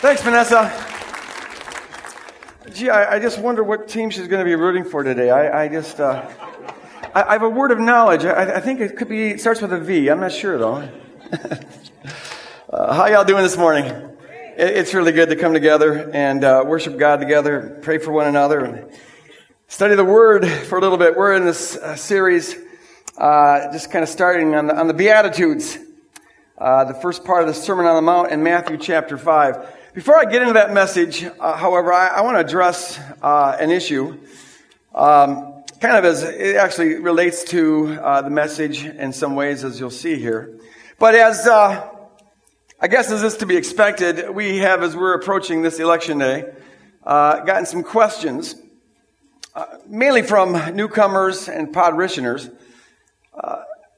Thanks, Vanessa. Gee, I, I, just wonder what team she's going to be rooting for today. I, I just, uh, I, I, have a word of knowledge. I, think it could be, it starts with a V. I'm not sure though. uh, how y'all doing this morning? It, it's really good to come together and uh, worship God together, pray for one another, and study the Word for a little bit. We're in this uh, series, uh, just kind of starting on the, on the Beatitudes, uh, the first part of the Sermon on the Mount in Matthew chapter 5. Before I get into that message, uh, however, I, I want to address uh, an issue, um, kind of as it actually relates to uh, the message in some ways, as you'll see here. But as uh, I guess as is to be expected, we have, as we're approaching this election day, uh, gotten some questions, uh, mainly from newcomers and podritioners,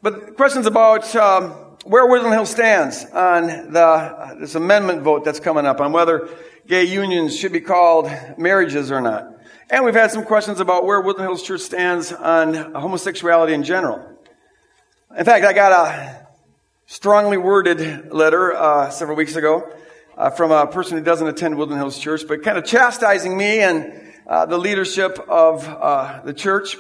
but questions about. Um, where Woodland Hill stands on the, this amendment vote that's coming up on whether gay unions should be called marriages or not. And we've had some questions about where Woodland Hills Church stands on homosexuality in general. In fact, I got a strongly worded letter uh, several weeks ago uh, from a person who doesn't attend Woodland Hills Church, but kind of chastising me and uh, the leadership of uh, the church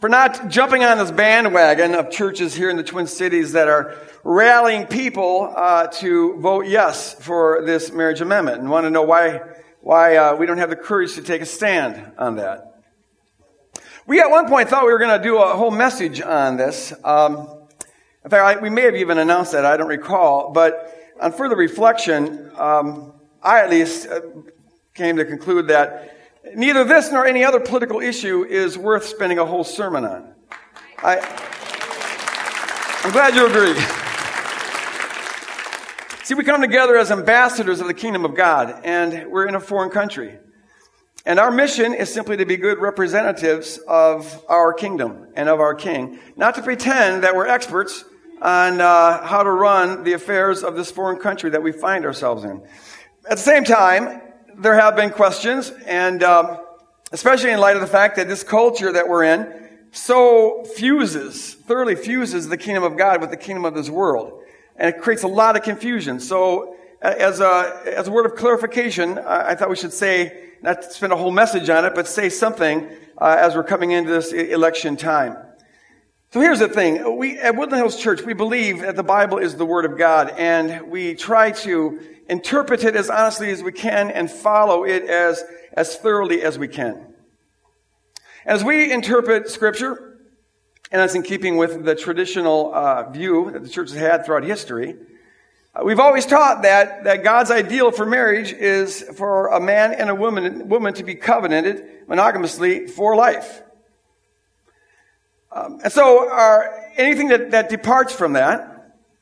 for not jumping on this bandwagon of churches here in the Twin Cities that are rallying people uh, to vote yes for this marriage amendment and want to know why, why uh, we don't have the courage to take a stand on that. We at one point thought we were going to do a whole message on this. Um, in fact, I, we may have even announced that, I don't recall. But on further reflection, um, I at least uh, came to conclude that neither this nor any other political issue is worth spending a whole sermon on. I, I'm glad you agree. See, we come together as ambassadors of the kingdom of God, and we're in a foreign country. And our mission is simply to be good representatives of our kingdom and of our king, not to pretend that we're experts on uh, how to run the affairs of this foreign country that we find ourselves in. At the same time, there have been questions, and um, especially in light of the fact that this culture that we're in so fuses, thoroughly fuses the kingdom of God with the kingdom of this world and it creates a lot of confusion. So, as a, as a word of clarification, I, thought we should say, not spend a whole message on it, but say something uh, as we're coming into this election time. So here's the thing. We, at Woodland Hills Church, we believe that the Bible is the Word of God, and we try to interpret it as honestly as we can and follow it as, as thoroughly as we can. As we interpret Scripture, and that's in keeping with the traditional uh, view that the church has had throughout history. Uh, we've always taught that, that God's ideal for marriage is for a man and a woman, woman to be covenanted monogamously for life. Um, and so our, anything that, that departs from that,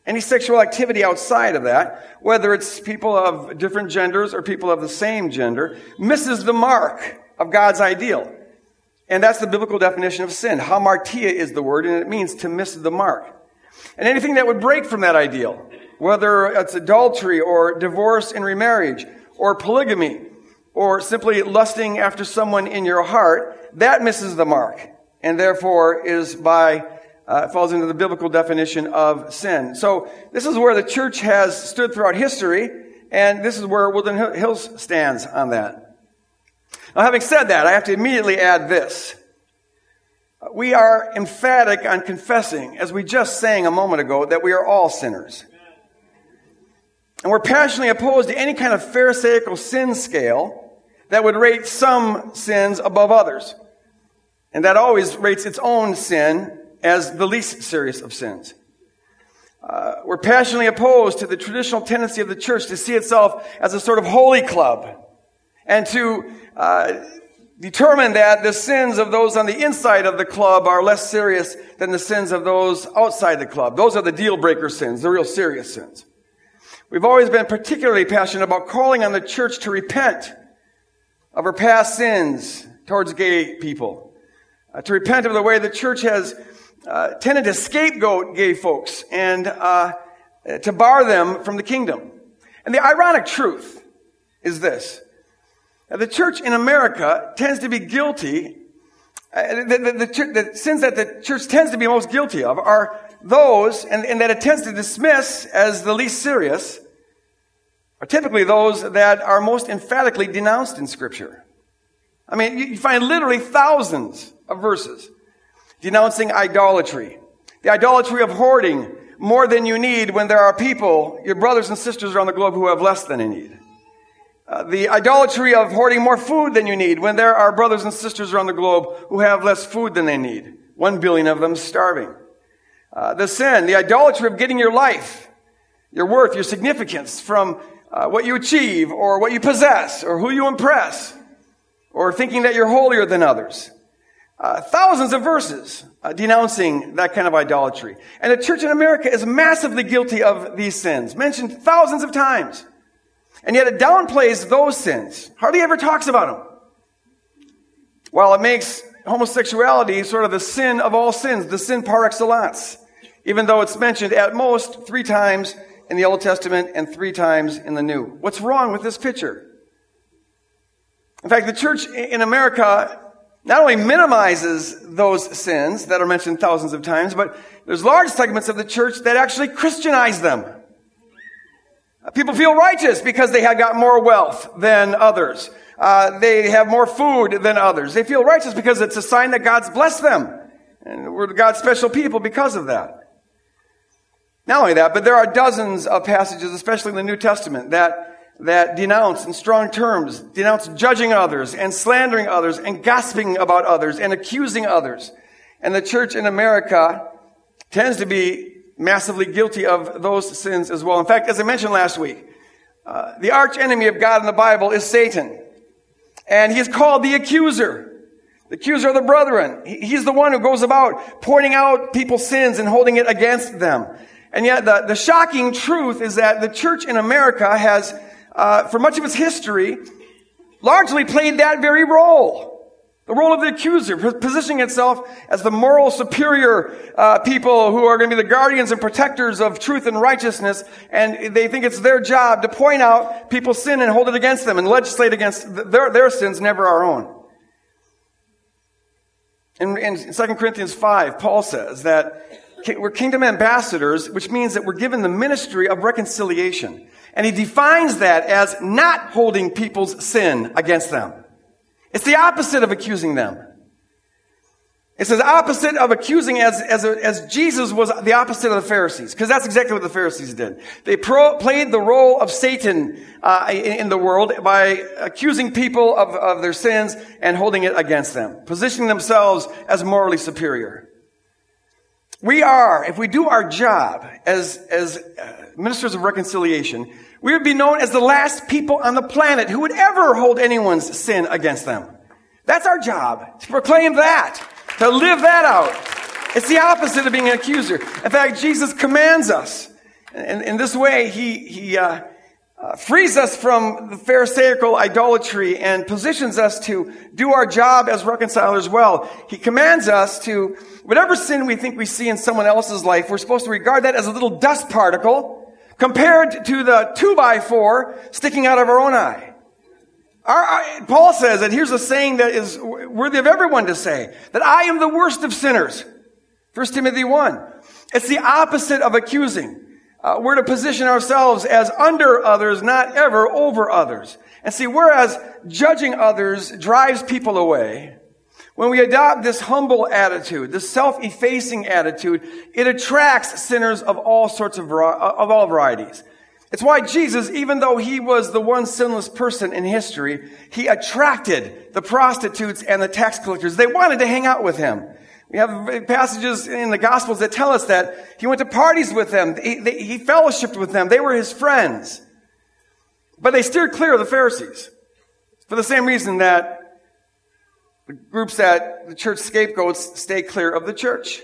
any sexual activity outside of that, whether it's people of different genders or people of the same gender, misses the mark of God's ideal. And that's the biblical definition of sin. Hamartia is the word, and it means to miss the mark. And anything that would break from that ideal, whether it's adultery or divorce and remarriage or polygamy or simply lusting after someone in your heart, that misses the mark and therefore is by uh, falls into the biblical definition of sin. So this is where the church has stood throughout history, and this is where Woodland Hills stands on that. Now, having said that, I have to immediately add this. We are emphatic on confessing, as we just sang a moment ago, that we are all sinners. And we're passionately opposed to any kind of Pharisaical sin scale that would rate some sins above others. And that always rates its own sin as the least serious of sins. Uh, we're passionately opposed to the traditional tendency of the church to see itself as a sort of holy club and to uh, determine that the sins of those on the inside of the club are less serious than the sins of those outside the club. Those are the deal breaker sins, the real serious sins. We've always been particularly passionate about calling on the church to repent of her past sins towards gay people, uh, to repent of the way the church has uh, tended to scapegoat gay folks and uh, to bar them from the kingdom. And the ironic truth is this the church in America tends to be guilty. Uh, the, the, the, the, sins that the church tends to be most guilty of are those, and, and that it tends to dismiss as the least serious, are typically those that are most emphatically denounced in Scripture. I mean, you find literally thousands of verses denouncing idolatry. The idolatry of hoarding more than you need when there are people, your brothers and sisters around the globe who have less than they need. Uh, the idolatry of hoarding more food than you need when there are brothers and sisters around the globe who have less food than they need. One billion of them starving. Uh, the sin, the idolatry of getting your life, your worth, your significance from uh, what you achieve or what you possess or who you impress or thinking that you're holier than others. Uh, thousands of verses uh, denouncing that kind of idolatry. And the church in America is massively guilty of these sins, mentioned thousands of times. And yet it downplays those sins, hardly ever talks about them. While it makes homosexuality sort of the sin of all sins, the sin par excellence, even though it's mentioned at most three times in the Old Testament and three times in the New. What's wrong with this picture? In fact, the church in America not only minimizes those sins that are mentioned thousands of times, but there's large segments of the church that actually Christianize them. People feel righteous because they have got more wealth than others. Uh, they have more food than others. They feel righteous because it's a sign that God's blessed them. And we're God's special people because of that. Not only that, but there are dozens of passages, especially in the New Testament, that that denounce in strong terms, denounce judging others and slandering others and gossiping about others and accusing others. And the church in America tends to be massively guilty of those sins as well. In fact, as I mentioned last week, uh, the arch enemy of God in the Bible is Satan. And he is called the accuser. The accuser of the brethren. He's the one who goes about pointing out people's sins and holding it against them. And yet the, the shocking truth is that the church in America has uh, for much of its history, largely played that very role. The role of the accuser, positioning itself as the moral superior uh, people who are going to be the guardians and protectors of truth and righteousness, and they think it's their job to point out people's sin and hold it against them and legislate against their, their sins, never our own. In, in 2 Corinthians 5, Paul says that we're kingdom ambassadors, which means that we're given the ministry of reconciliation. And he defines that as not holding people's sin against them. It's the opposite of accusing them. It's the opposite of accusing as, as, as Jesus was the opposite of the Pharisees, because that's exactly what the Pharisees did. They pro, played the role of Satan uh, in, in, the world by accusing people of, of their sins and holding it against them, positioning themselves as morally superior. We are, if we do our job as, as uh, ministers of reconciliation, we would be known as the last people on the planet who would ever hold anyone's sin against them. That's our job, to proclaim that, to live that out. It's the opposite of being an accuser. In fact, Jesus commands us. In, in this way, he, he uh, uh, frees us from the Pharisaical idolatry and positions us to do our job as reconcilers well. He commands us to, whatever sin we think we see in someone else's life, we're supposed to regard that as a little dust particle compared to the two by four sticking out of our own eye. Our, our, Paul says that here's a saying that is worthy of everyone to say, that I am the worst of sinners. 1 Timothy 1. It's the opposite of accusing. Uh, we're to position ourselves as under others, not ever over others. And see, whereas judging others drives people away, when we adopt this humble attitude, this self-effacing attitude, it attracts sinners of all sorts of, of all varieties. It's why Jesus, even though he was the one sinless person in history, he attracted the prostitutes and the tax collectors. They wanted to hang out with him. We have passages in the Gospels that tell us that he went to parties with them. He, they, he fellowshipped with them. They were his friends. But they steered clear of the Pharisees. For the same reason that the groups that the church scapegoats stay clear of the church.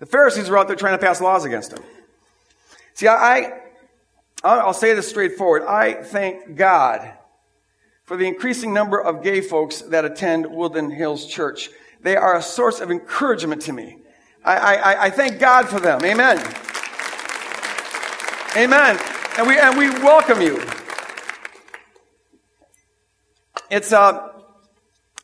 The Pharisees were out there trying to pass laws against them. See, I, I'll say this straightforward. I thank God for the increasing number of gay folks that attend Woodland Hills Church. They are a source of encouragement to me. I, I, I thank God for them. Amen. Amen. And we, and we welcome you. It's, uh,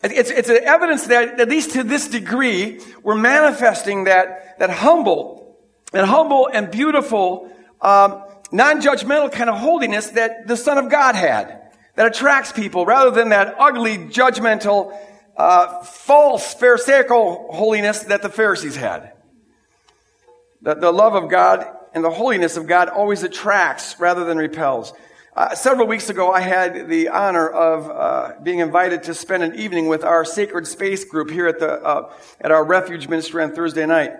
it's, it's an evidence that, at least to this degree, we're manifesting that, that humble, that humble and beautiful um, non-judgmental kind of holiness that the Son of God had, that attracts people rather than that ugly, judgmental, uh, false, pharisaical holiness that the Pharisees had. The, the love of God and the holiness of God always attracts rather than repels. Uh, several weeks ago, I had the honor of uh, being invited to spend an evening with our Sacred Space group here at the uh, at our Refuge Ministry on Thursday night.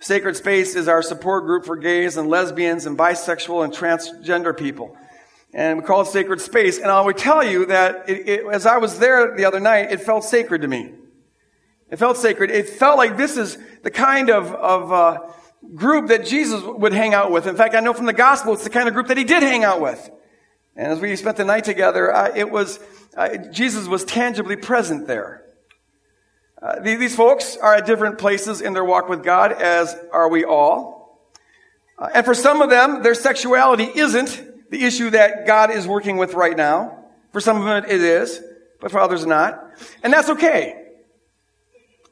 Sacred Space is our support group for gays and lesbians and bisexual and transgender people, and we call it Sacred Space. And I would tell you that it, it, as I was there the other night, it felt sacred to me. It felt sacred. It felt like this is the kind of of uh, group that Jesus would hang out with. In fact, I know from the gospel it's the kind of group that he did hang out with. And as we spent the night together, it was, uh, Jesus was tangibly present there. Uh, these folks are at different places in their walk with God, as are we all. Uh, and for some of them, their sexuality isn't the issue that God is working with right now. For some of them, it is, but for others, not. And that's okay.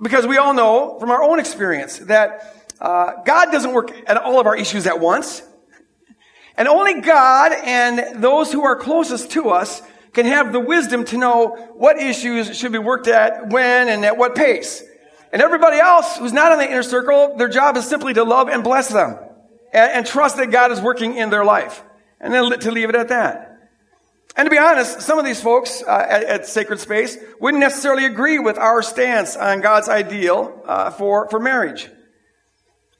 Because we all know from our own experience that uh, God doesn't work at all of our issues at once. And only God and those who are closest to us can have the wisdom to know what issues should be worked at when and at what pace. And everybody else who's not in the inner circle, their job is simply to love and bless them and, and trust that God is working in their life. And then to leave it at that. And to be honest, some of these folks uh, at, at, Sacred Space wouldn't necessarily agree with our stance on God's ideal uh, for, for marriage.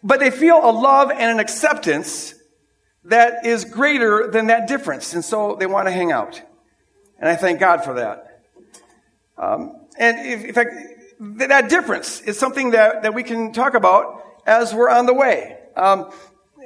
But they feel a love and an acceptance that is greater than that difference. And so they want to hang out. And I thank God for that. Um, and in fact, that difference is something that, that we can talk about as we're on the way. Um,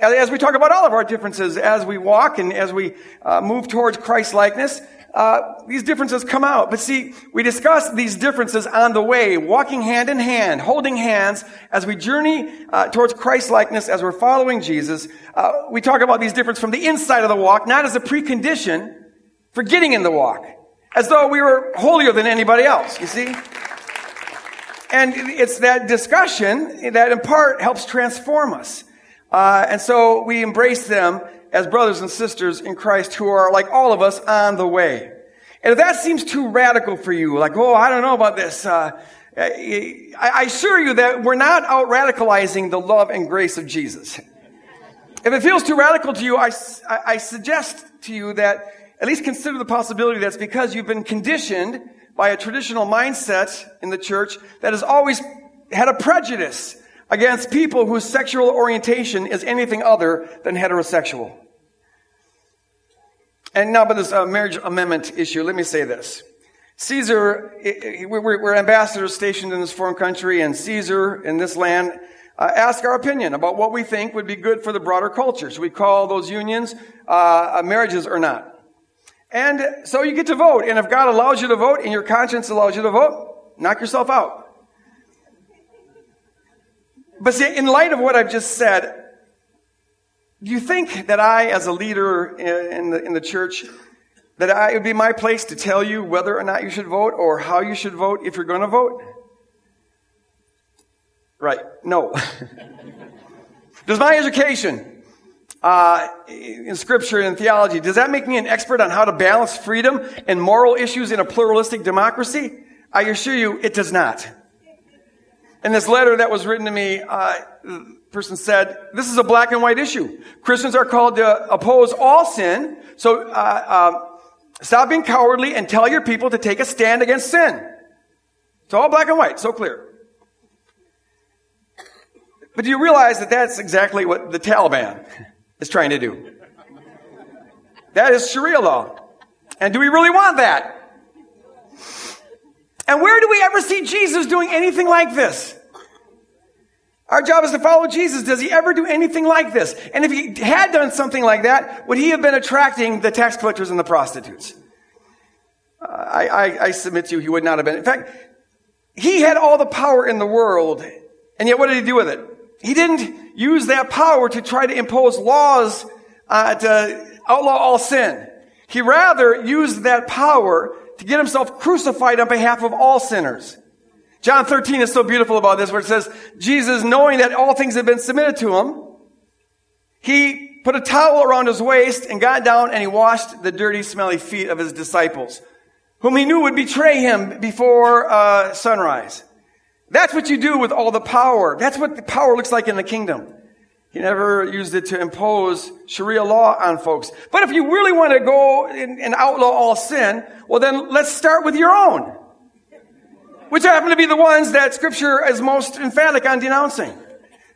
as we talk about all of our differences as we walk and as we uh, move towards Christ likeness, uh, these differences come out. But see, we discuss these differences on the way, walking hand in hand, holding hands as we journey uh, towards Christ likeness, as we're following Jesus. Uh, we talk about these differences from the inside of the walk, not as a precondition for getting in the walk, as though we were holier than anybody else. You see. And it's that discussion that in part helps transform us. Uh, and so we embrace them as brothers and sisters in Christ who are, like all of us, on the way. And if that seems too radical for you, like, oh, I don't know about this, uh, I, assure you that we're not out radicalizing the love and grace of Jesus. If it feels too radical to you, I, I suggest to you that at least consider the possibility that's because you've been conditioned by a traditional mindset in the church that has always had a prejudice against people whose sexual orientation is anything other than heterosexual. And now, about this uh, marriage amendment issue, let me say this. Caesar, we're ambassadors stationed in this foreign country, and Caesar in this land uh, ask our opinion about what we think would be good for the broader culture. We call those unions uh, marriages or not? And so you get to vote. And if God allows you to vote and your conscience allows you to vote, knock yourself out. But see, in light of what I've just said, do you think that I, as a leader in the, in the church, that I, it would be my place to tell you whether or not you should vote or how you should vote if you're going to vote? Right. No. does my education uh, in scripture and theology, does that make me an expert on how to balance freedom and moral issues in a pluralistic democracy? I assure you, it does not. In this letter that was written to me, uh, the person said, this is a black and white issue. Christians are called to oppose all sin. So, uh, uh, stop being cowardly and tell your people to take a stand against sin. It's all black and white, so clear. But do you realize that that's exactly what the Taliban is trying to do? That is Sharia law. And do we really want that? And where do we ever see Jesus doing anything like this? Our job is to follow Jesus. Does he ever do anything like this? And if he had done something like that, would he have been attracting the tax collectors and the prostitutes? Uh, I, I, I submit to you, he would not have been. In fact, he had all the power in the world, and yet what did he do with it? He didn't use that power to try to impose laws uh, to outlaw all sin. He rather used that power to get himself crucified on behalf of all sinners. John 13 is so beautiful about this where it says, Jesus, knowing that all things have been submitted to him, he put a towel around his waist and got down and he washed the dirty, smelly feet of his disciples, whom he knew would betray him before uh, sunrise. That's what you do with all the power. That's what the power looks like in the kingdom. He never used it to impose Sharia law on folks. But if you really want to go and, and outlaw all sin, well then let's start with your own. Which happen to be the ones that scripture is most emphatic on denouncing.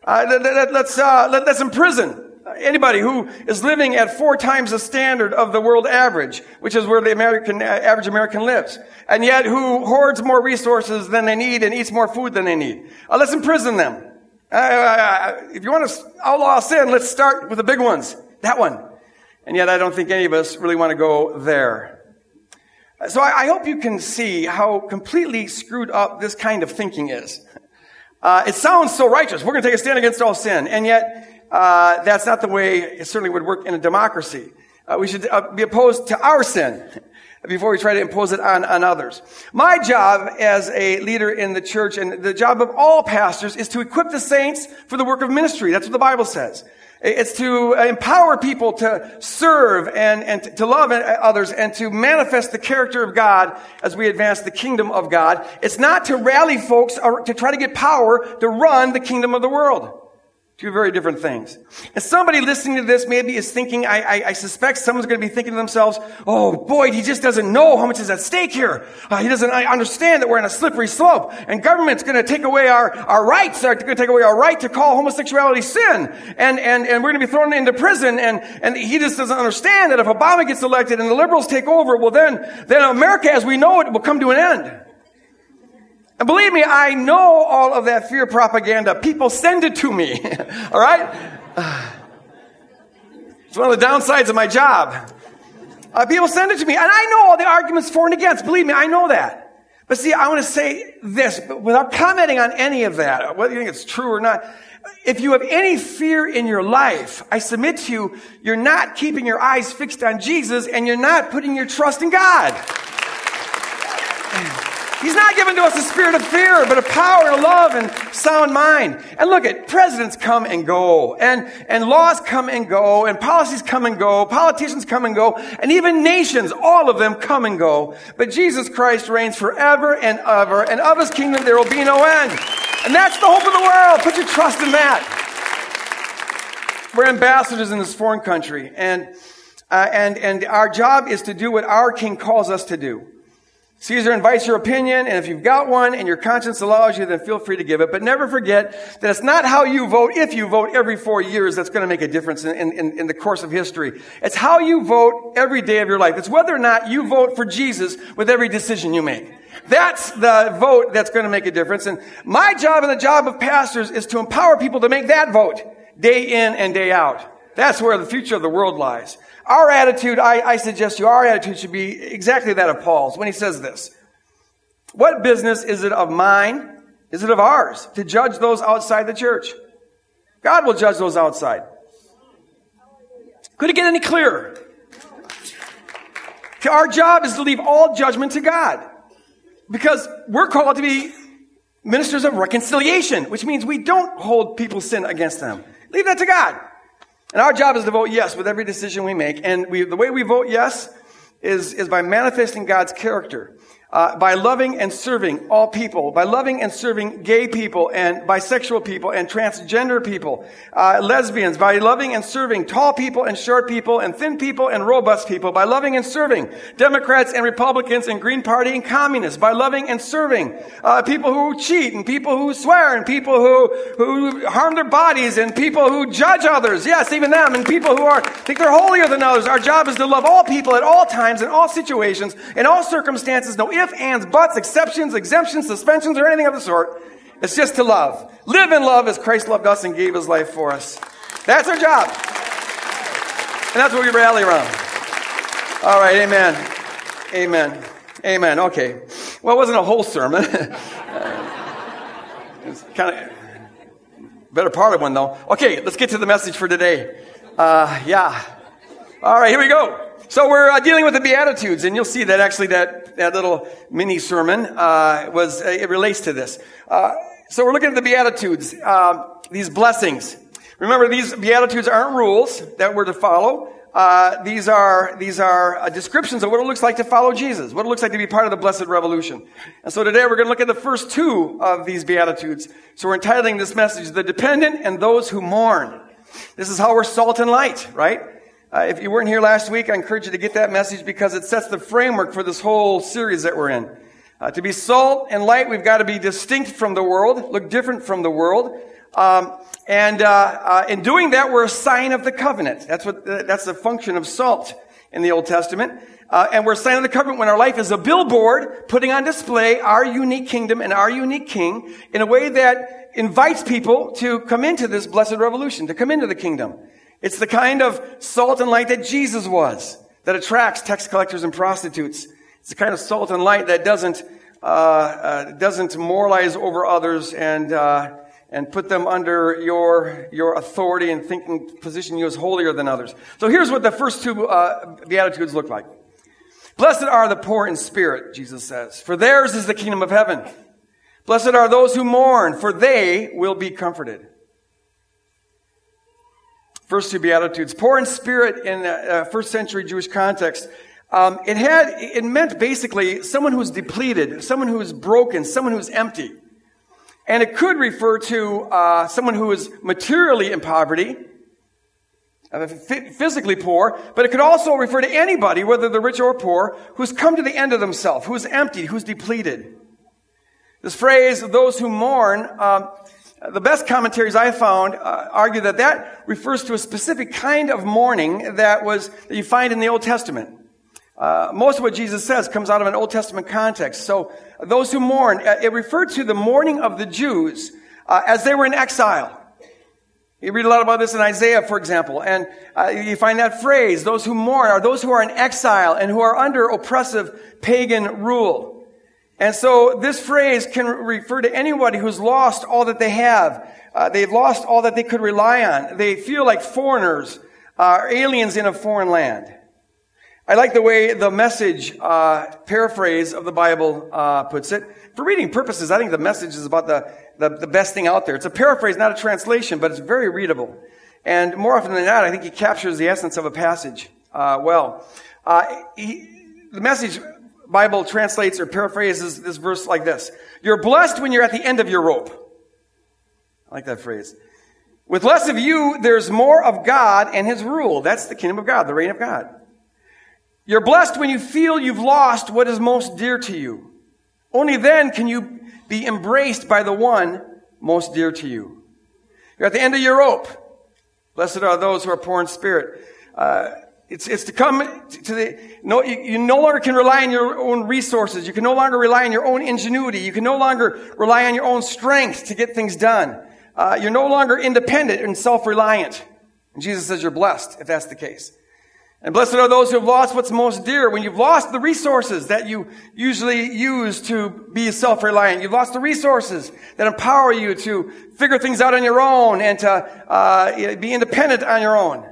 Uh, let, us let's, uh, let, let's imprison anybody who is living at four times the standard of the world average, which is where the American, uh, average American lives, and yet who hoards more resources than they need and eats more food than they need. Uh, let's imprison them. Uh, uh, if you want to outlaw sin, let's start with the big ones. That one. And yet I don't think any of us really want to go there. So I, I hope you can see how completely screwed up this kind of thinking is. Uh, it sounds so righteous. We're going to take a stand against all sin. And yet, uh, that's not the way it certainly would work in a democracy. Uh, we should uh, be opposed to our sin before we try to impose it on, on others. My job as a leader in the church and the job of all pastors is to equip the saints for the work of ministry. That's what the Bible says. It's to empower people to serve and, and to love others and to manifest the character of God as we advance the kingdom of God. It's not to rally folks or to try to get power to run the kingdom of the world. Two very different things. And somebody listening to this maybe is thinking, I, I, I suspect someone's going to be thinking to themselves, oh, boy, he just doesn't know how much is at stake here. Uh, he doesn't understand that we're on a slippery slope and government's going to take away our, our rights, they're going to take away our right to call homosexuality sin. And, and, and we're going to be thrown into prison. And, and he just doesn't understand that if Obama gets elected and the liberals take over, well then, then America as we know it will come to an end. And believe me, I know all of that fear propaganda. People send it to me. all right? It's one of the downsides of my job. Uh, people send it to me, and I know all the arguments for and against. Believe me, I know that. But see, I want to say this, without commenting on any of that, whether you think it's true or not. If you have any fear in your life, I submit to you, you're not keeping your eyes fixed on Jesus and you're not putting your trust in God. He's not given to us a spirit of fear, but a power and love and sound mind. And look at presidents come and go, and, and laws come and go, and policies come and go, politicians come and go, and even nations, all of them come and go. But Jesus Christ reigns forever and ever, and of his kingdom there will be no end. And that's the hope of the world. Put your trust in that. We're ambassadors in this foreign country, and, uh, and, and our job is to do what our king calls us to do. Caesar invites your opinion, and if you've got one and your conscience allows you, then feel free to give it. But never forget that it's not how you vote, if you vote every four years, that's going to make a difference in, in, in, the course of history. It's how you vote every day of your life. It's whether or not you vote for Jesus with every decision you make. That's the vote that's going to make a difference. And my job and the job of pastors is to empower people to make that vote day in and day out. That's where the future of the world lies. Our attitude, I, I suggest you, our attitude should be exactly that of Paul's when he says this. What business is it of mine? Is it of ours to judge those outside the church? God will judge those outside. Could it get any clearer? Our job is to leave all judgment to God. Because we're called to be ministers of reconciliation, which means we don't hold people's sin against them. Leave that to God. And our job is to vote yes with every decision we make. And we, the way we vote yes is, is by manifesting God's character uh, by loving and serving all people, by loving and serving gay people and bisexual people and transgender people, uh, lesbians, by loving and serving tall people and short people and thin people and robust people, by loving and serving Democrats and Republicans and Green Party and communists, by loving and serving uh, people who cheat and people who swear and people who who harm their bodies and people who judge others. Yes, even them and people who are think they're holier than others. Our job is to love all people at all times in all situations in all circumstances. No ifs, ands, buts, exceptions, exemptions, suspensions, or anything of the sort. It's just to love. Live in love as Christ loved us and gave his life for us. That's our job. And that's what we rally around. All right, amen. Amen. Amen. Okay. Well, it wasn't a whole sermon. it's kind of better part of one, though. Okay, let's get to the message for today. Uh, yeah. All right, here we go. So we're uh, dealing with the Beatitudes, and you'll see that actually that, that little mini sermon uh, was uh, it relates to this. Uh, so we're looking at the Beatitudes, uh, these blessings. Remember, these Beatitudes aren't rules that we're to follow. Uh, these are these are uh, descriptions of what it looks like to follow Jesus, what it looks like to be part of the Blessed Revolution. And so today we're going to look at the first two of these Beatitudes. So we're entitling this message, The Dependent and Those Who Mourn. This is how we're salt and light, right? Uh, if you weren't here last week, I encourage you to get that message because it sets the framework for this whole series that we're in. Uh, to be salt and light, we've got to be distinct from the world, look different from the world. Um, and uh, uh, in doing that, we're a sign of the covenant. That's what uh, that's the function of salt in the Old Testament. Uh, and we're a sign of the covenant when our life is a billboard putting on display our unique kingdom and our unique king in a way that invites people to come into this blessed revolution, to come into the kingdom. It's the kind of salt and light that Jesus was, that attracts tax collectors and prostitutes. It's the kind of salt and light that doesn't uh, uh, doesn't moralize over others and uh, and put them under your, your authority and thinking, position you as holier than others. So here's what the first two uh, Beatitudes look like. Blessed are the poor in spirit, Jesus says, for theirs is the kingdom of heaven. Blessed are those who mourn, for they will be comforted. First two Beatitudes. Poor in spirit in a first century Jewish context. Um, it had, it meant basically someone who's depleted, someone who's broken, someone who's empty. And it could refer to uh, someone who is materially in poverty, uh, physically poor, but it could also refer to anybody, whether they're rich or poor, who's come to the end of themselves, who's empty, who's depleted. This phrase, those who mourn, um, the best commentaries I found uh, argue that that refers to a specific kind of mourning that was that you find in the Old Testament. Uh, most of what Jesus says comes out of an Old Testament context. So those who mourn, uh, it referred to the mourning of the Jews uh, as they were in exile. You read a lot about this in Isaiah, for example, and uh, you find that phrase, those who mourn are those who are in exile and who are under oppressive pagan rule. And so this phrase can refer to anybody who's lost all that they have. Uh, they've lost all that they could rely on. They feel like foreigners, uh, aliens in a foreign land. I like the way the message uh, paraphrase of the Bible uh, puts it. For reading purposes, I think the message is about the, the, the, best thing out there. It's a paraphrase, not a translation, but it's very readable. And more often than not, I think he captures the essence of a passage uh, well. Uh, he, the message Bible translates or paraphrases this verse like this You're blessed when you're at the end of your rope. I like that phrase. With less of you, there's more of God and His rule. That's the kingdom of God, the reign of God. You're blessed when you feel you've lost what is most dear to you. Only then can you be embraced by the one most dear to you. You're at the end of your rope. Blessed are those who are poor in spirit. Uh, it's, it's to come to the, no, you, you, no longer can rely on your own resources. You can no longer rely on your own ingenuity. You can no longer rely on your own strength to get things done. Uh, you're no longer independent and self-reliant. And Jesus says you're blessed if that's the case. And blessed are those who have lost what's most dear. When you've lost the resources that you usually use to be self-reliant, you've lost the resources that empower you to figure things out on your own and to uh, be independent on your own.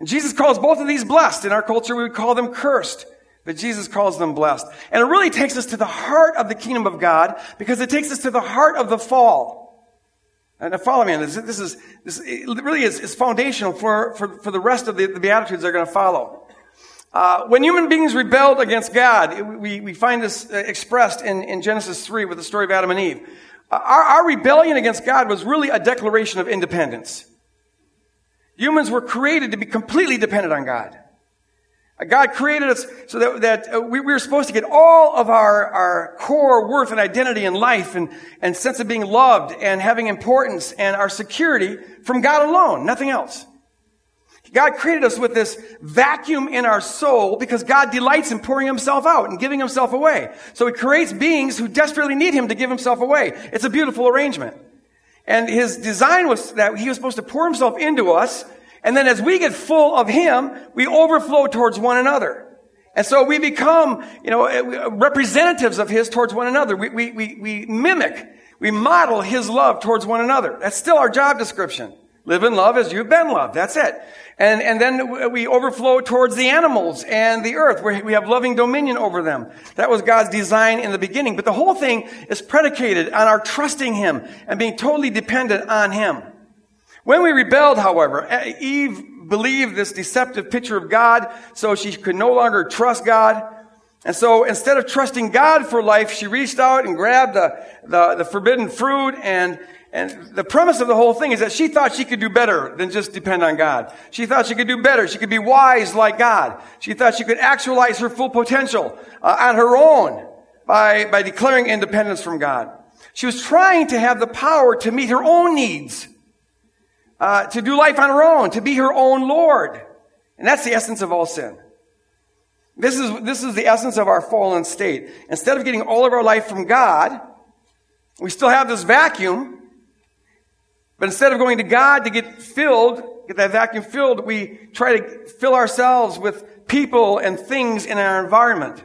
And Jesus calls both of these blessed. In our culture, we would call them cursed. But Jesus calls them blessed. And it really takes us to the heart of the kingdom of God because it takes us to the heart of the fall. And follow me on this. This is, this really is, is foundational for, for, for the rest of the, the Beatitudes they're going to follow. Uh, when human beings rebelled against God, we, we find this uh, expressed in, in Genesis 3 with the story of Adam and Eve. Uh, our, our rebellion against God was really a declaration of independence. Humans were created to be completely dependent on God. God created us so that, that uh, we, we, were supposed to get all of our, our core worth and identity in life and, and sense of being loved and having importance and our security from God alone, nothing else. God created us with this vacuum in our soul because God delights in pouring himself out and giving himself away. So he creates beings who desperately need him to give himself away. It's a beautiful arrangement. And his design was that he was supposed to pour himself into us and then as we get full of Him, we overflow towards one another. And so we become, you know, uh, representatives of His towards one another. We, we, we, we mimic, we model His love towards one another. That's still our job description. Live in love as you've been loved. That's it. And, and then we overflow towards the animals and the earth where we have loving dominion over them. That was God's design in the beginning. But the whole thing is predicated on our trusting Him and being totally dependent on Him. When we rebelled, however, Eve believed this deceptive picture of God, so she could no longer trust God. And so instead of trusting God for life, she reached out and grabbed the, the, the, forbidden fruit and, and the premise of the whole thing is that she thought she could do better than just depend on God. She thought she could do better. She could be wise like God. She thought she could actualize her full potential uh, on her own by, by declaring independence from God. She was trying to have the power to meet her own needs uh, to do life on her own, to be her own Lord. And that's the essence of all sin. This is, this is the essence of our fallen state. Instead of getting all of our life from God, we still have this vacuum, but instead of going to God to get filled, get that vacuum filled, we try to fill ourselves with people and things in our environment.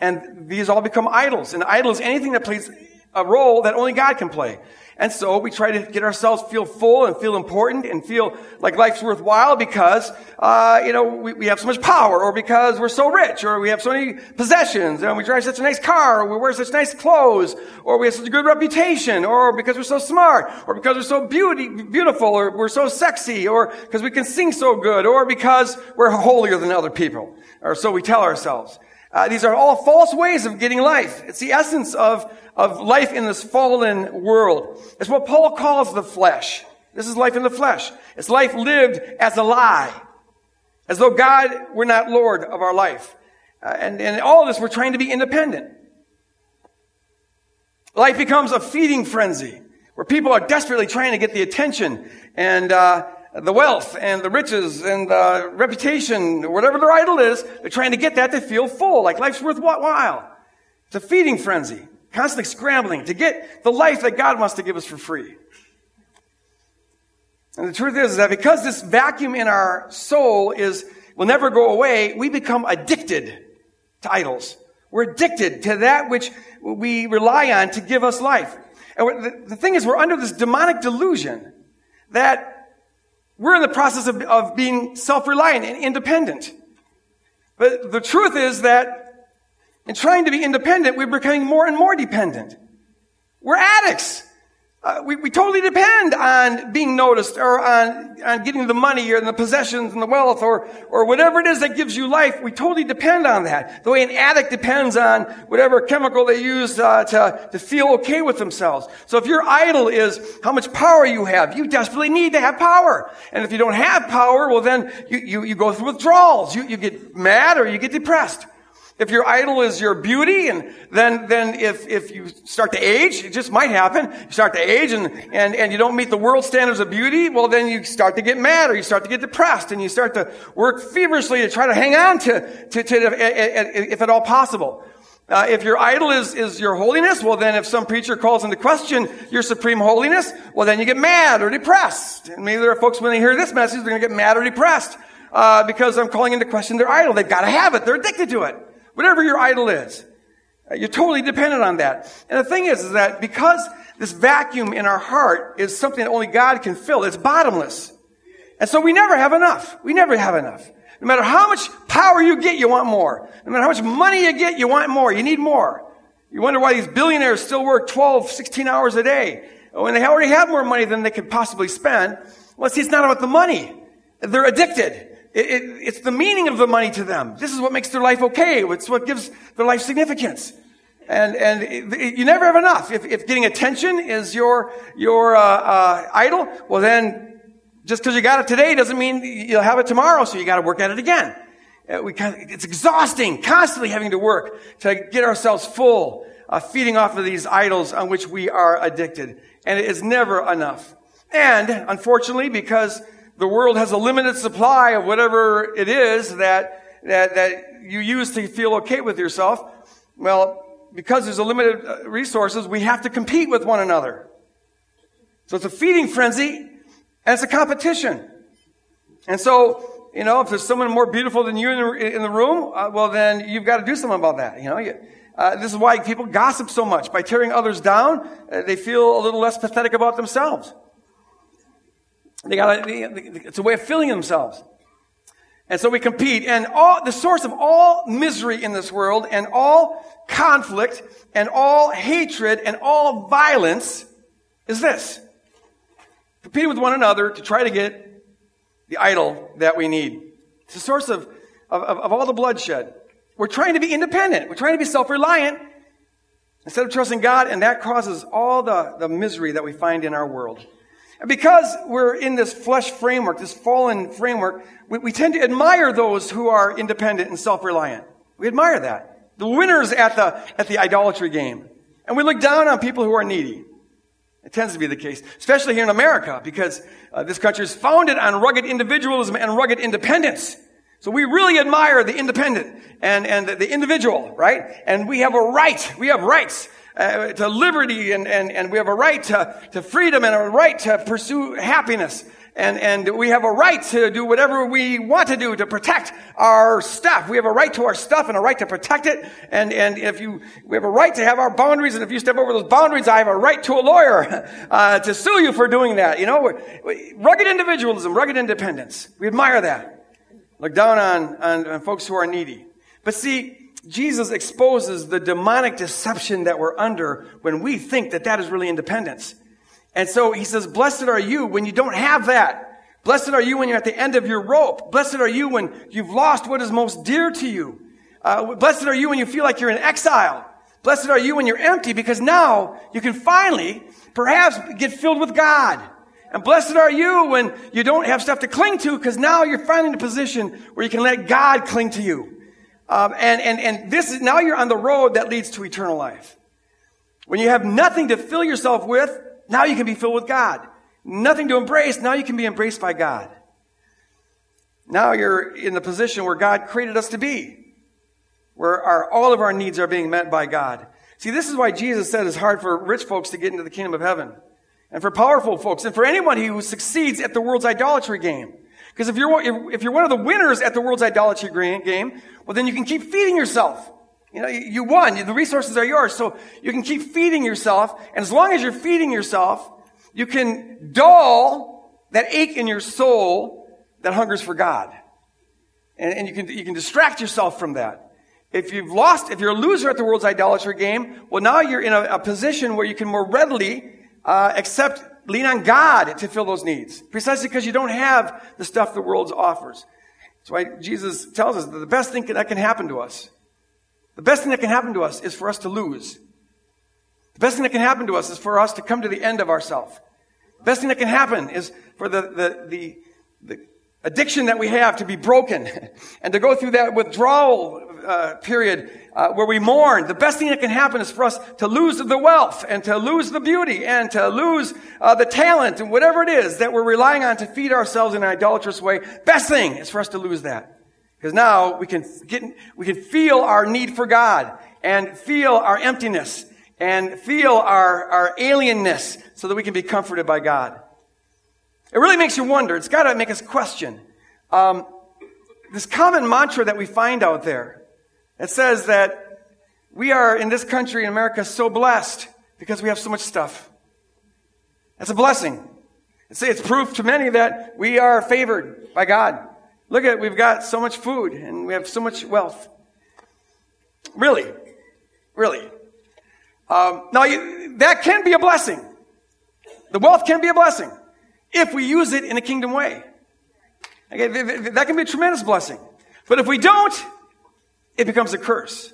And these all become idols. And idols, anything that plays a role that only God can play. And so we try to get ourselves feel full and feel important and feel like life's worthwhile because, uh, you know, we, we, have so much power or because we're so rich or we have so many possessions and we drive such a nice car or we wear such nice clothes or we have such a good reputation or because we're so smart or because we're so beauty, beautiful or we're so sexy or because we can sing so good or because we're holier than other people or so we tell ourselves. Uh, these are all false ways of getting life. It's the essence of of life in this fallen world. It's what Paul calls the flesh. This is life in the flesh. It's life lived as a lie. As though God were not Lord of our life. Uh, and, and all of this, we're trying to be independent. Life becomes a feeding frenzy where people are desperately trying to get the attention and uh, the wealth and the riches and the reputation, whatever their idol is. They're trying to get that to feel full, like life's worthwhile. It's a feeding frenzy constantly scrambling to get the life that God wants to give us for free. And the truth is, is that because this vacuum in our soul is, will never go away, we become addicted to idols. We're addicted to that which we rely on to give us life. And the, the thing is, we're under this demonic delusion that we're in the process of, of being self-reliant and independent. But the truth is that in trying to be independent, we're becoming more and more dependent. We're addicts. Uh, we, we totally depend on being noticed or on, on getting the money or the possessions and the wealth or, or whatever it is that gives you life. We totally depend on that. The way an addict depends on whatever chemical they use uh, to, to feel okay with themselves. So if your idol is how much power you have, you desperately need to have power. And if you don't have power, well then you, you, you go through withdrawals. You, you get mad or you get depressed. If your idol is your beauty, and then, then if, if you start to age, it just might happen. You start to age and, and, and you don't meet the world standards of beauty, well then you start to get mad or you start to get depressed and you start to work feverishly to try to hang on to, to, to if at all possible. Uh, if your idol is, is your holiness, well then if some preacher calls into question your supreme holiness, well then you get mad or depressed. And maybe there are folks when they hear this message, they're going to get mad or depressed, uh, because I'm calling into question their idol. They've got to have it. They're addicted to it. Whatever your idol is. Uh, you're totally dependent on that. And the thing is, is that because this vacuum in our heart is something that only God can fill, it's bottomless. And so we never have enough. We never have enough. No matter how much power you get, you want more. No matter how much money you get, you want more. You need more. You wonder why these billionaires still work 12, 16 hours a day when they already have more money than they could possibly spend. Well, see, it's not about the money. They're addicted. It, it, it's the meaning of the money to them. This is what makes their life okay. It's what gives their life significance. And, and it, you never have enough. If, if getting attention is your, your, uh, uh, idol, well then, just because you got it today doesn't mean you'll have it tomorrow, so you gotta work at it again. Uh, we kind of, it's exhausting, constantly having to work to get ourselves full, uh, feeding off of these idols on which we are addicted. And it is never enough. And, unfortunately, because the world has a limited supply of whatever it is that, that, that you use to feel okay with yourself. Well, because there's a limited uh, resources, we have to compete with one another. So it's a feeding frenzy and it's a competition. And so, you know, if there's someone more beautiful than you in the, in the room, uh, well, then you've got to do something about that. You know, you, uh, this is why people gossip so much. By tearing others down, uh, they feel a little less pathetic about themselves. They got it's a way of filling themselves. And so we compete. And all, the source of all misery in this world and all conflict and all hatred and all violence is this. competing with one another to try to get the idol that we need. It's the source of, of, of all the bloodshed. We're trying to be independent. We're trying to be self-reliant instead of trusting God, and that causes all the, the misery that we find in our world. And because we're in this flesh framework, this fallen framework, we, we tend to admire those who are independent and self-reliant. We admire that. The winners at the, at the idolatry game. And we look down on people who are needy. It tends to be the case, especially here in America, because uh, this country is founded on rugged individualism and rugged independence. So we really admire the independent and, and the individual, right? And we have a right, we have rights uh, to liberty and, and, and we have a right to, to freedom and a right to pursue happiness. And, and we have a right to do whatever we want to do to protect our stuff. We have a right to our stuff and a right to protect it. And, and if you, we have a right to have our boundaries. And if you step over those boundaries, I have a right to a lawyer, uh, to sue you for doing that. You know, rugged individualism, rugged independence. We admire that. Look down on, on, on folks who are needy. But see, Jesus exposes the demonic deception that we're under when we think that that is really independence. And so he says, blessed are you when you don't have that. Blessed are you when you're at the end of your rope. Blessed are you when you've lost what is most dear to you. Uh, blessed are you when you feel like you're in exile. Blessed are you when you're empty because now you can finally perhaps get filled with God. And blessed are you when you don't have stuff to cling to because now you're finally in a position where you can let God cling to you. Um, and, and, and this is, now you're on the road that leads to eternal life. When you have nothing to fill yourself with, now you can be filled with God. Nothing to embrace, now you can be embraced by God. Now you're in the position where God created us to be, where our, all of our needs are being met by God. See, this is why Jesus said it's hard for rich folks to get into the kingdom of heaven and for powerful folks and for anyone who succeeds at the world's idolatry game. Because if you're, if you're one of the winners at the world's idolatry game, well, then you can keep feeding yourself. You know, you won. The resources are yours. So you can keep feeding yourself. And as long as you're feeding yourself, you can dull that ache in your soul that hungers for God. And, and you can, you can distract yourself from that. If you've lost, if you're a loser at the world's idolatry game, well, now you're in a, a position where you can more readily uh, accept, lean on God to fill those needs. Precisely because you don't have the stuff the world offers. That's why Jesus tells us that the best thing that can happen to us, the best thing that can happen to us is for us to lose. The best thing that can happen to us is for us to come to the end of ourselves. The best thing that can happen is for the, the, the, the addiction that we have to be broken and to go through that withdrawal uh, period uh, where we mourn. The best thing that can happen is for us to lose the wealth and to lose the beauty and to lose uh, the talent and whatever it is that we're relying on to feed ourselves in an idolatrous way. Best thing is for us to lose that. Because now we can get, we can feel our need for God and feel our emptiness and feel our, our alienness so that we can be comforted by God. It really makes you wonder. It's got to make us question. Um, this common mantra that we find out there it says that we are in this country in America so blessed because we have so much stuff. That's a blessing. It's, it's proof to many that we are favored by God. Look at, we've got so much food and we have so much wealth. Really, really. Um, now, you, that can be a blessing. The wealth can be a blessing if we use it in a kingdom way. Okay, that can be a tremendous blessing. But if we don't, it becomes a curse.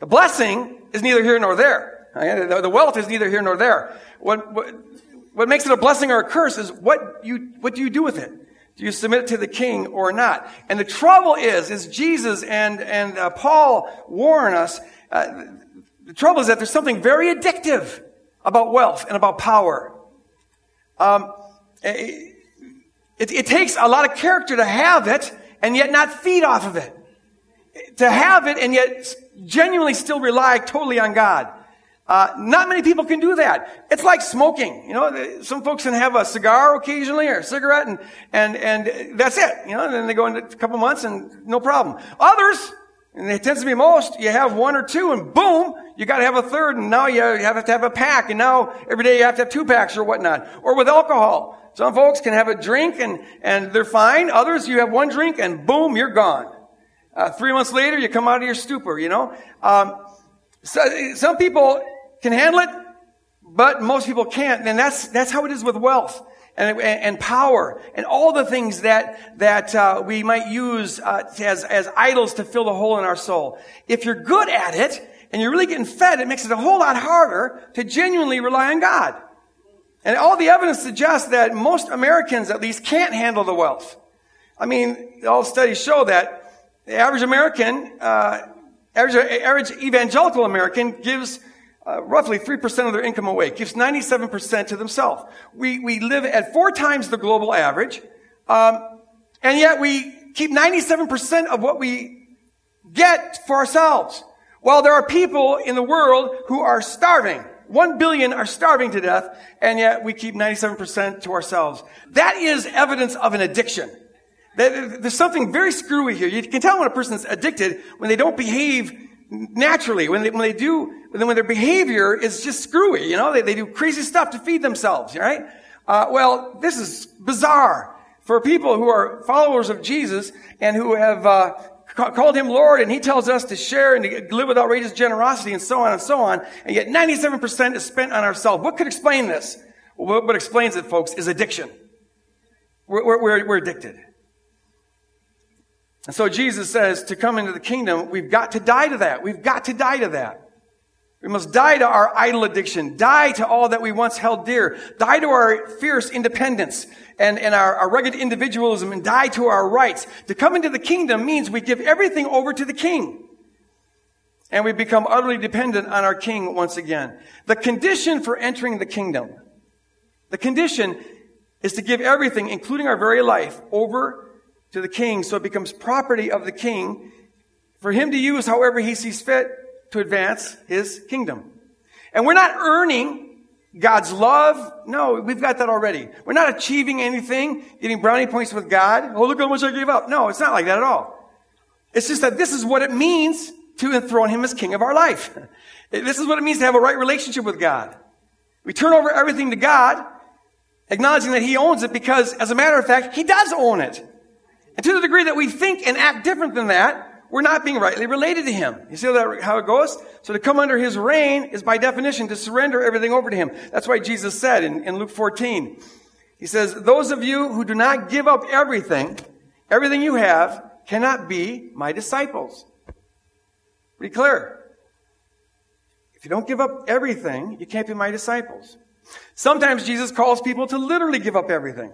The blessing is neither here nor there. The wealth is neither here nor there. What, what, what makes it a blessing or a curse is what you, what do you do with it? Do you submit it to the king or not? And the trouble is, is Jesus and, and uh, Paul warn us, uh, the trouble is that there's something very addictive about wealth and about power. Um, it, it, it takes a lot of character to have it and yet not feed off of it to have it and yet genuinely still rely totally on God. Uh, not many people can do that. It's like smoking. You know, some folks can have a cigar occasionally or a cigarette and, and, and that's it. You know, and then they go in a couple months and no problem. Others, and it tends to be most, you have one or two and boom, you gotta have a third and now you have to have a pack and now every day you have to have two packs or whatnot. Or with alcohol. Some folks can have a drink and, and they're fine. Others, you have one drink and boom, you're gone. Uh, three months later, you come out of your stupor, you know? Um, so, some people can handle it, But most people can't. And that's, that's how it is with wealth and, and power and all the things that, that uh, we might use uh, as, as idols to fill the hole in our soul. If you're good at it and you're really getting fed, it makes it a whole lot harder to genuinely rely on God. And all the evidence suggests that most Americans, at least, can't handle the wealth. I mean, all studies show that the average American, uh, average, average evangelical American gives uh, roughly 3% of their income away, gives 97% to themselves. We, we live at four times the global average, um, and yet we keep 97% of what we get for ourselves. While there are people in the world who are starving. One billion are starving to death, and yet we keep 97% to ourselves. That is evidence of an addiction. There's something very screwy here. You can tell when a person's addicted when they don't behave naturally, when they, when they do, when their behavior is just screwy, you know, they, they do crazy stuff to feed themselves, right? Uh, well, this is bizarre for people who are followers of Jesus and who have uh, called him Lord, and he tells us to share and to live with outrageous generosity and so on and so on, and yet 97% is spent on ourselves. What could explain this? What explains it, folks, is addiction. We're, we're, we're addicted. And so Jesus says to come into the kingdom, we've got to die to that. We've got to die to that. We must die to our idol addiction, die to all that we once held dear, die to our fierce independence and, and our, our rugged individualism, and die to our rights. To come into the kingdom means we give everything over to the king. And we become utterly dependent on our king once again. The condition for entering the kingdom, the condition is to give everything, including our very life, over to the king so it becomes property of the king for him to use however he sees fit to advance his kingdom. And we're not earning God's love. No, we've got that already. We're not achieving anything, getting brownie points with God. Oh, look how much I gave up. No, it's not like that at all. It's just that this is what it means to enthrone him as king of our life. This is what it means to have a right relationship with God. We turn over everything to God, acknowledging that he owns it because, as a matter of fact, he does own it. And to the degree that we think and act different than that, we're not being rightly related to Him. You see how it goes? So to come under His reign is by definition to surrender everything over to Him. That's why Jesus said in, in Luke 14, He says, those of you who do not give up everything, everything you have, cannot be my disciples. Pretty clear. If you don't give up everything, you can't be my disciples. Sometimes Jesus calls people to literally give up everything.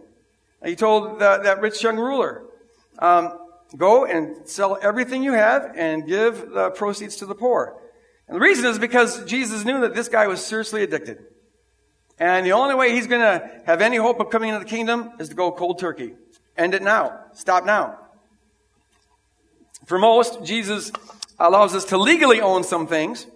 He told the, that rich young ruler, um, go and sell everything you have and give the proceeds to the poor. And the reason is because Jesus knew that this guy was seriously addicted. And the only way he's going to have any hope of coming into the kingdom is to go cold turkey. End it now. Stop now. For most, Jesus allows us to legally own some things.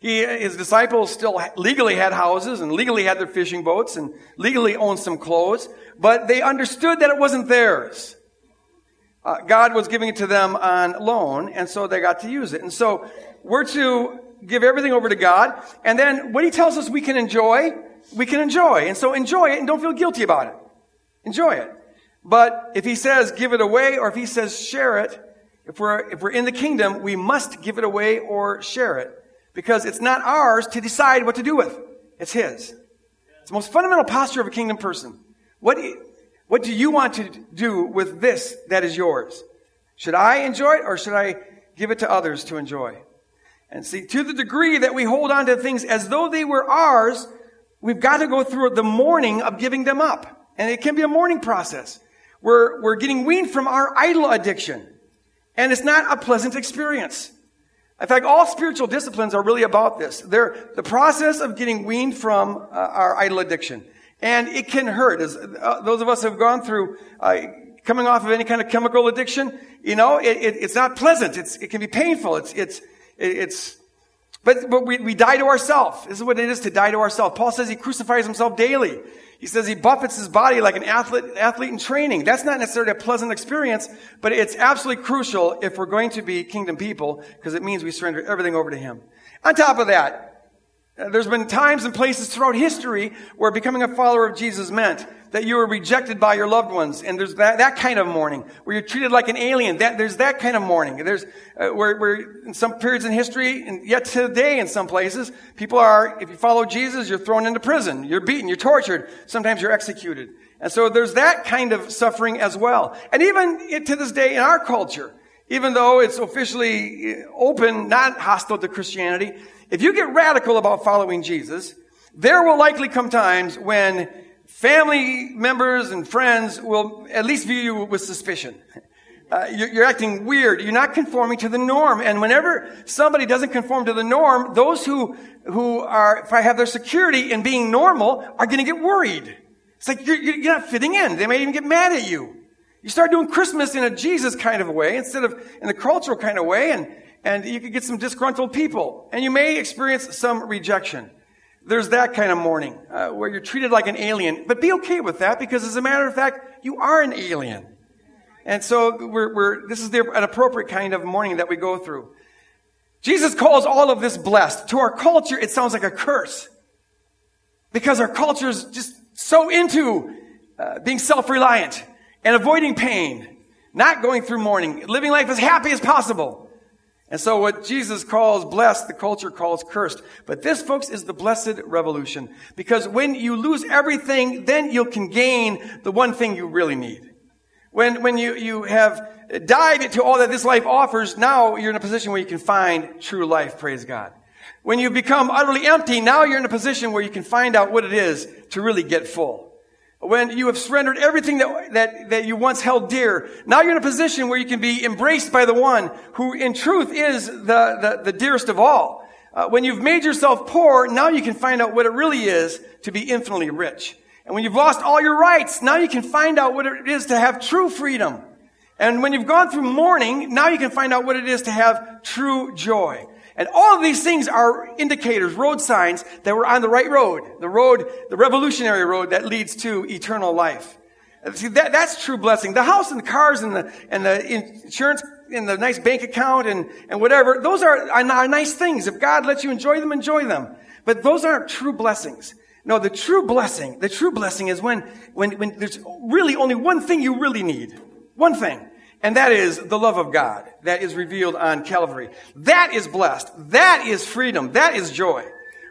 He, his disciples still legally had houses and legally had their fishing boats and legally owned some clothes, but they understood that it wasn't theirs uh, God was giving it to them on loan, and so they got to use it. And so we're to give everything over to God, and then what He tells us we can enjoy, we can enjoy. And so enjoy it and don't feel guilty about it. Enjoy it. But if He says give it away, or if He says share it, if we're, if we're in the kingdom, we must give it away or share it. Because it's not ours to decide what to do with. It's His. It's the most fundamental posture of a kingdom person. What, what do you want to do with this that is yours? Should I enjoy it or should I give it to others to enjoy? And see, to the degree that we hold on to things as though they were ours, we've got to go through the mourning of giving them up. And it can be a mourning process. We're, we're getting weaned from our idol addiction. And it's not a pleasant experience. In fact, all spiritual disciplines are really about this. They're the process of getting weaned from uh, our idol addiction. And it can hurt. As uh, those of us who have gone through uh, coming off of any kind of chemical addiction, you know, it, it, it's not pleasant. It's, it can be painful. It's, it's, it's, but, but we, we die to ourselves. This is what it is to die to ourselves. Paul says he crucifies himself daily. He says he buffets his body like an athlete, athlete in training. That's not necessarily a pleasant experience, but it's absolutely crucial if we're going to be kingdom people because it means we surrender everything over to him. On top of that, There's been times and places throughout history where becoming a follower of Jesus meant that you were rejected by your loved ones. And there's that, that kind of mourning where you're treated like an alien. That, there's that kind of mourning. There's, uh, where, where in some periods in history, and yet today in some places, people are, if you follow Jesus, you're thrown into prison. You're beaten. You're tortured. Sometimes you're executed. And so there's that kind of suffering as well. And even to this day in our culture, even though it's officially open, not hostile to Christianity, if you get radical about following Jesus, there will likely come times when family members and friends will at least view you with suspicion. Uh, you're, you're, acting weird. You're not conforming to the norm. And whenever somebody doesn't conform to the norm, those who, who are, if I have their security in being normal, are going to get worried. It's like you're, you're not fitting in. They may even get mad at you. You start doing Christmas in a Jesus kind of a way instead of in the cultural kind of way, and, and you could get some disgruntled people. And you may experience some rejection. There's that kind of mourning uh, where you're treated like an alien, but be okay with that because, as a matter of fact, you are an alien. And so we're, we're, this is the, an appropriate kind of mourning that we go through. Jesus calls all of this blessed. To our culture, it sounds like a curse because our culture is just so into uh, being self-reliant and avoiding pain, not going through mourning, living life as happy as possible. And so what Jesus calls blessed, the culture calls cursed. But this, folks, is the blessed revolution. Because when you lose everything, then you can gain the one thing you really need. When, when you, you have died to all that this life offers, now you're in a position where you can find true life, praise God. When you become utterly empty, now you're in a position where you can find out what it is to really get full when you have surrendered everything that, that, that you once held dear, now you're in a position where you can be embraced by the one who in truth is the, the, the dearest of all. Uh, when you've made yourself poor, now you can find out what it really is to be infinitely rich. And when you've lost all your rights, now you can find out what it is to have true freedom. And when you've gone through mourning, now you can find out what it is to have true joy. And all of these things are indicators, road signs that we're on the right road. The road, the revolutionary road that leads to eternal life. See, that, that's true blessing. The house and the cars and the, and the insurance and the nice bank account and, and whatever, those are, are nice things. If God lets you enjoy them, enjoy them. But those aren't true blessings. No, the true blessing, the true blessing is when, when, when there's really only one thing you really need. One thing. And that is the love of God that is revealed on Calvary. That is blessed. That is freedom. That is joy.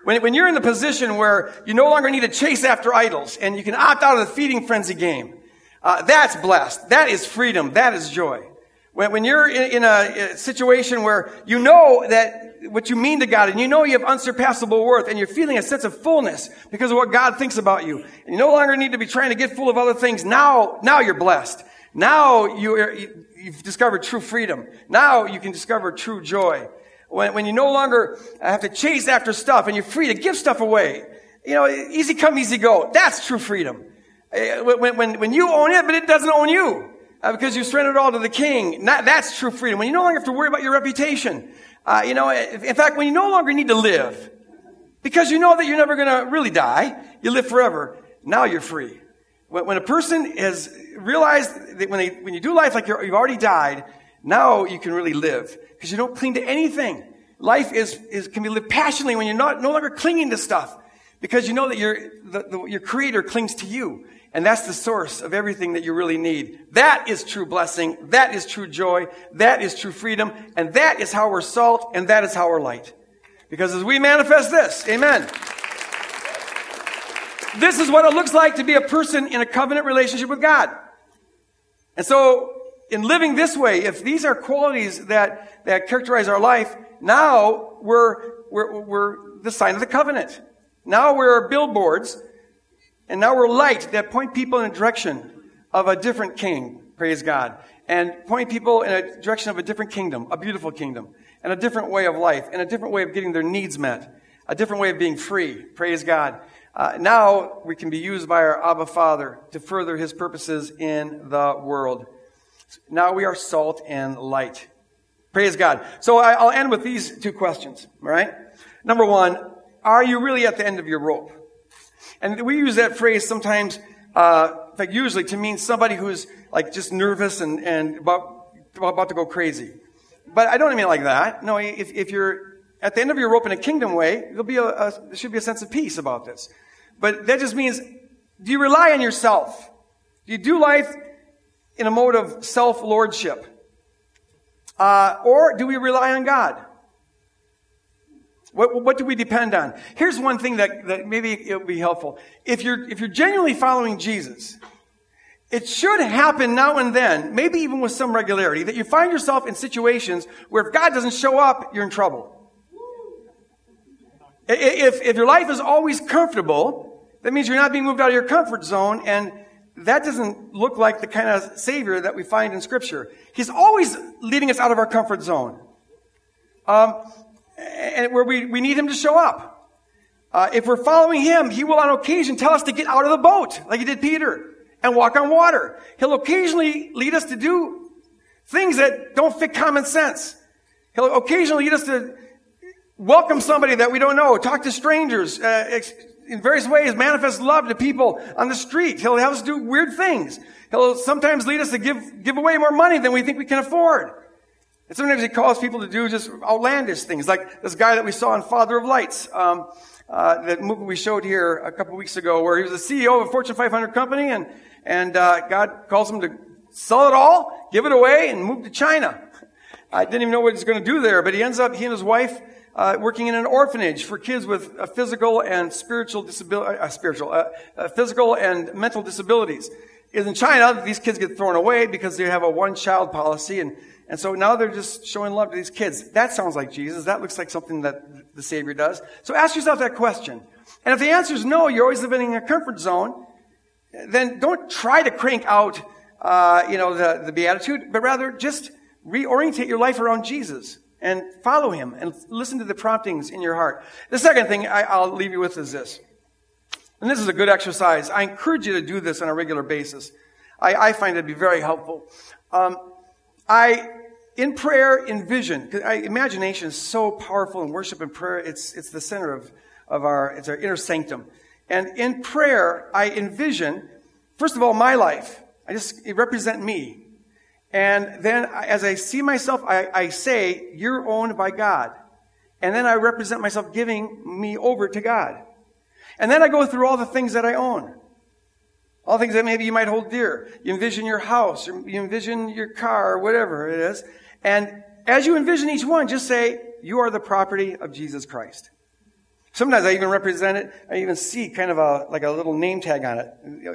When, when you're in the position where you no longer need to chase after idols and you can opt out of the feeding frenzy game, uh, that's blessed. That is freedom. That is joy. When, when you're in, in a, a situation where you know that what you mean to God and you know you have unsurpassable worth and you're feeling a sense of fullness because of what God thinks about you and you no longer need to be trying to get full of other things, now, now you're blessed. Now you, have discovered true freedom. Now you can discover true joy. When, when you no longer have to chase after stuff and you're free to give stuff away. You know, easy come, easy go. That's true freedom. Eh, when, when, when you own it, but it doesn't own you. Uh, because you surrendered it all to the king. Not, that's true freedom. When you no longer have to worry about your reputation. Uh, you know, in fact, when you no longer need to live, because you know that you're never going to really die, you live forever. Now you're free. When, a person has realized that when, they, when you do life like you've already died, now you can really live because you don't cling to anything. Life is, is, can be lived passionately when you're not, no longer clinging to stuff because you know that your, the, the, your creator clings to you. And that's the source of everything that you really need. That is true blessing. That is true joy. That is true freedom. And that is how we're salt and that is how we're light. Because as we manifest this, amen. This is what it looks like to be a person in a covenant relationship with God. And so, in living this way, if these are qualities that, that characterize our life, now we're, we're, we're the sign of the covenant. Now we're billboards, and now we're light that point people in a direction of a different king, praise God, and point people in a direction of a different kingdom, a beautiful kingdom, and a different way of life, and a different way of getting their needs met, a different way of being free, praise God. Uh, now we can be used by our Abba Father to further his purposes in the world. Now we are salt and light. Praise God. So I, will end with these two questions, all right? Number one, are you really at the end of your rope? And we use that phrase sometimes, uh, fact, usually to mean somebody who's like just nervous and, and about, about to go crazy. But I don't mean like that. No, if, if you're at the end of your rope in a kingdom way, there'll be a, a, there should be a sense of peace about this. But that just means, do you rely on yourself? Do you do life in a mode of self-lordship? Uh, or do we rely on God? What, what do we depend on? Here's one thing that, that maybe it'll be helpful. If you're, if you're genuinely following Jesus, it should happen now and then, maybe even with some regularity, that you find yourself in situations where if God doesn't show up, you're in trouble. If, if your life is always comfortable, that means you're not being moved out of your comfort zone, and that doesn't look like the kind of Savior that we find in Scripture. He's always leading us out of our comfort zone. Um, and where we, we need Him to show up. Uh, if we're following Him, He will on occasion tell us to get out of the boat, like He did Peter and walk on water. He'll occasionally lead us to do things that don't fit common sense. He'll occasionally lead us to welcome somebody that we don't know, talk to strangers, uh, in various ways, manifest love to people on the street. He'll have us do weird things. He'll sometimes lead us to give, give away more money than we think we can afford. And sometimes he calls people to do just outlandish things, like this guy that we saw in Father of Lights. Um, uh, that movie we showed here a couple weeks ago, where he was the CEO of a Fortune 500 company, and and uh, God calls him to sell it all, give it away, and move to China. I didn't even know what he's going to do there, but he ends up, he and his wife, uh, working in an orphanage for kids with uh, physical and spiritual disability, uh, spiritual, uh, uh, physical and mental disabilities. Because in China, these kids get thrown away because they have a one-child policy, and and so now they're just showing love to these kids. That sounds like Jesus. That looks like something that the Savior does. So ask yourself that question. And if the answer is no, you're always living in a comfort zone, then don't try to crank out, uh, you know, the, the beatitude, but rather just reorientate your life around Jesus and follow him and listen to the promptings in your heart. The second thing I, will leave you with is this. And this is a good exercise. I encourage you to do this on a regular basis. I, I find it to be very helpful. Um, I, in prayer, envision, imagination is so powerful in worship and prayer. It's, it's the center of, of our, it's our inner sanctum. And in prayer, I envision, first of all, my life. I just represent me. And then as I see myself, I, I say, you're owned by God. And then I represent myself giving me over to God. And then I go through all the things that I own. All things that maybe you might hold dear. You envision your house, you envision your car, whatever it is. And as you envision each one, just say, you are the property of Jesus Christ. Sometimes I even represent it, I even see kind of a, like a little name tag on it,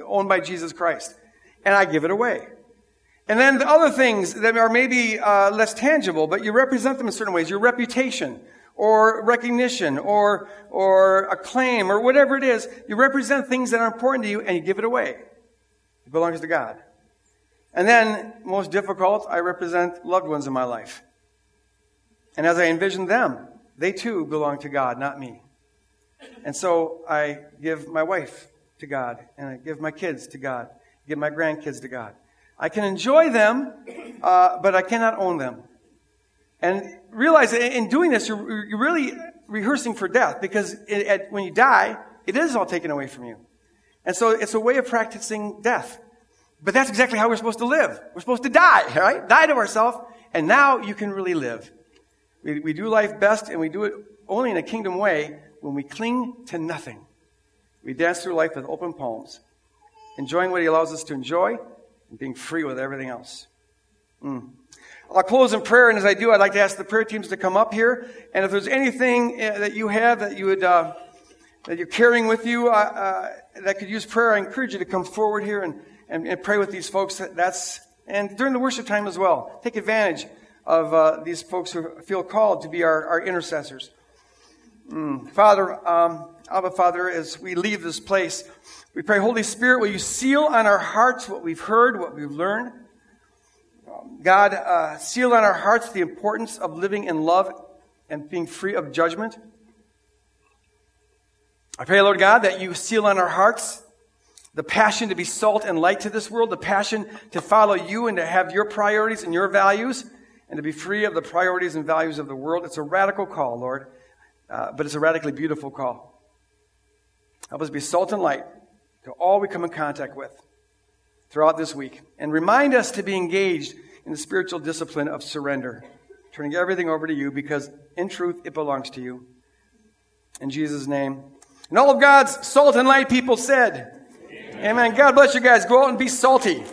owned by Jesus Christ. And I give it away. And then the other things that are maybe uh, less tangible, but you represent them in certain ways. Your reputation, or recognition, or, or acclaim, or whatever it is. You represent things that are important to you and you give it away. It belongs to God. And then, most difficult, I represent loved ones in my life. And as I envision them, they too belong to God, not me. And so I give my wife to God, and I give my kids to God, give my grandkids to God. I can enjoy them, uh, but I cannot own them. And realize that in doing this, you're, you're really rehearsing for death because it, it, when you die, it is all taken away from you. And so it's a way of practicing death. But that's exactly how we're supposed to live. We're supposed to die, right? Die to ourselves, and now you can really live. We, we do life best, and we do it only in a kingdom way when we cling to nothing, we dance through life with open palms, enjoying what He allows us to enjoy being free with everything else. Mm. I'll close in prayer, and as I do, I'd like to ask the prayer teams to come up here. And if there's anything uh, that you have that you would uh, that you're carrying with you uh, uh, that could use prayer, I encourage you to come forward here and, and, and, pray with these folks. That's and during the worship time as well. Take advantage of uh, these folks who feel called to be our, our intercessors. Mm. Father, um, Abba, Father, as we leave this place, we pray, Holy Spirit, will you seal on our hearts what we've heard, what we've learned? Um, God, uh, seal on our hearts the importance of living in love and being free of judgment. I pray, Lord God, that you seal on our hearts the passion to be salt and light to this world, the passion to follow you and to have your priorities and your values, and to be free of the priorities and values of the world. It's a radical call, Lord. Uh, but it's a radically beautiful call. Help us be salt and light to all we come in contact with throughout this week. And remind us to be engaged in the spiritual discipline of surrender. turning everything over to you because in truth it belongs to you. In Jesus' name. And all of God's salt and light people said, Amen. Amen. God bless you guys. Go out and be salty.